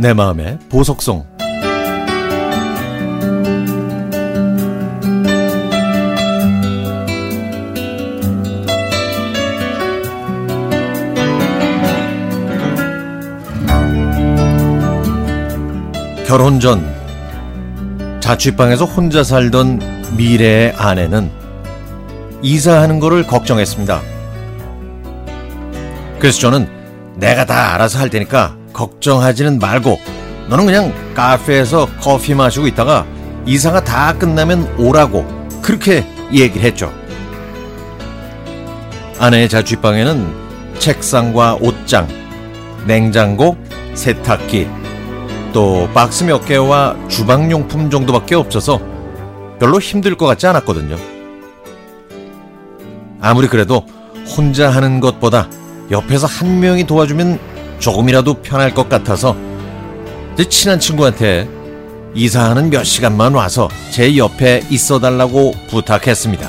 내 마음의 보석송 결혼 전 자취방에서 혼자 살던 미래의 아내는 이사하는 거를 걱정했습니다. 그래서 저는 내가 다 알아서 할 테니까 걱정하지는 말고 너는 그냥 카페에서 커피 마시고 있다가 이사가 다 끝나면 오라고 그렇게 얘기를 했죠. 아내의 자취방에는 책상과 옷장, 냉장고, 세탁기, 또 박스 몇 개와 주방용품 정도밖에 없어서 별로 힘들 것 같지 않았거든요. 아무리 그래도 혼자 하는 것보다 옆에서 한 명이 도와주면 조금이라도 편할 것 같아서 제 친한 친구한테 이사하는 몇 시간만 와서 제 옆에 있어 달라고 부탁했습니다.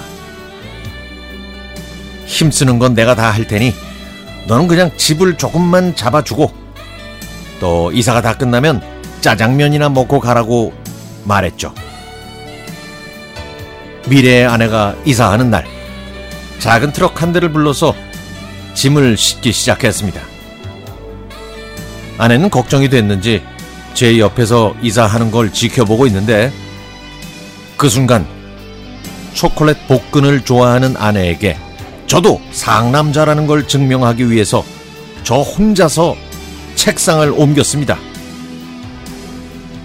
힘쓰는 건 내가 다 할 테니 너는 그냥 집을 조금만 잡아주고 또 이사가 다 끝나면 짜장면이나 먹고 가라고 말했죠. 미래의 아내가 이사하는 날 작은 트럭 한 대를 불러서 짐을 싣기 시작했습니다. 아내는 걱정이 됐는지 제 옆에서 이사하는 걸 지켜보고 있는데 그 순간 초콜릿 복근을 좋아하는 아내에게 저도 상남자라는 걸 증명하기 위해서 저 혼자서 책상을 옮겼습니다.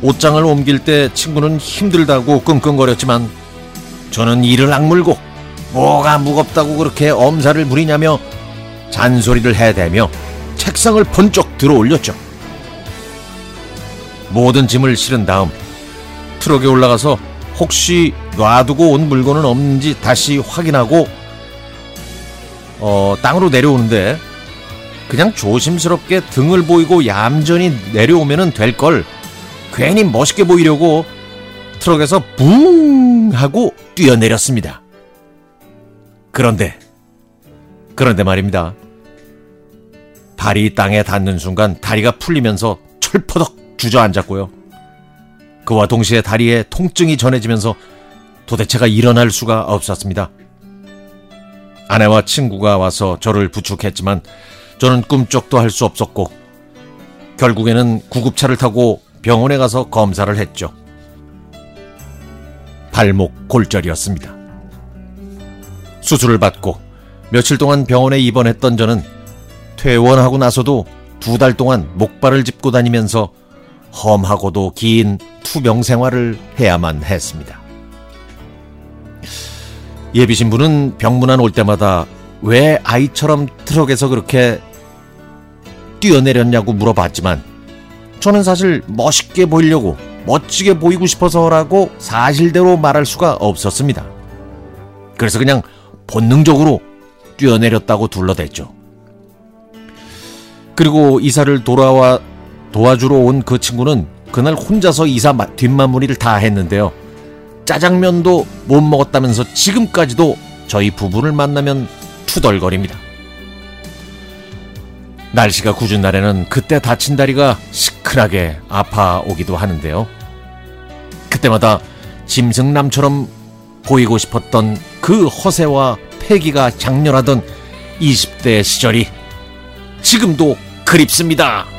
옷장을 옮길 때 친구는 힘들다고 끙끙거렸지만 저는 이를 악물고 뭐가 무겁다고 그렇게 엄살을 부리냐며 잔소리를 해대며 책상을 번쩍 들어 올렸죠. 모든 짐을 실은 다음 트럭에 올라가서 혹시 놔두고 온 물건은 없는지 다시 확인하고 어, 땅으로 내려오는데 그냥 조심스럽게 등을 보이고 얌전히 내려오면 될 걸 괜히 멋있게 보이려고 트럭에서 붕 하고 뛰어내렸습니다. 그런데 그런데 말입니다. 발이 땅에 닿는 순간 다리가 풀리면서 철퍼덕 주저앉았고요. 그와 동시에 다리에 통증이 전해지면서 도대체가 일어날 수가 없었습니다. 아내와 친구가 와서 저를 부축했지만 저는 꿈쩍도 할 수 없었고 결국에는 구급차를 타고 병원에 가서 검사를 했죠. 발목 골절이었습니다. 수술을 받고 며칠 동안 병원에 입원했던 저는 퇴원하고 나서도 두 달 동안 목발을 짚고 다니면서 험하고도 긴 투병 생활을 해야만 했습니다. 예비 신부는 병문안 올 때마다 왜 아이처럼 트럭에서 그렇게 뛰어내렸냐고 물어봤지만 저는 사실 멋있게 보이려고 멋지게 보이고 싶어서라고 사실대로 말할 수가 없었습니다. 그래서 그냥 본능적으로 뛰어내렸다고 둘러댔죠. 그리고 이사를 돌아와 도와주러 온 그 친구는 그날 혼자서 이사 뒷마무리를 다 했는데요. 짜장면도 못 먹었다면서 지금까지도 저희 부부를 만나면 투덜거립니다. 날씨가 궂은 날에는 그때 다친 다리가 시큰하게 아파오기도 하는데요. 그때마다 짐승남처럼 보이고 싶었던 그 허세와 패기가 장렬하던 20대 시절이 지금도 그립습니다.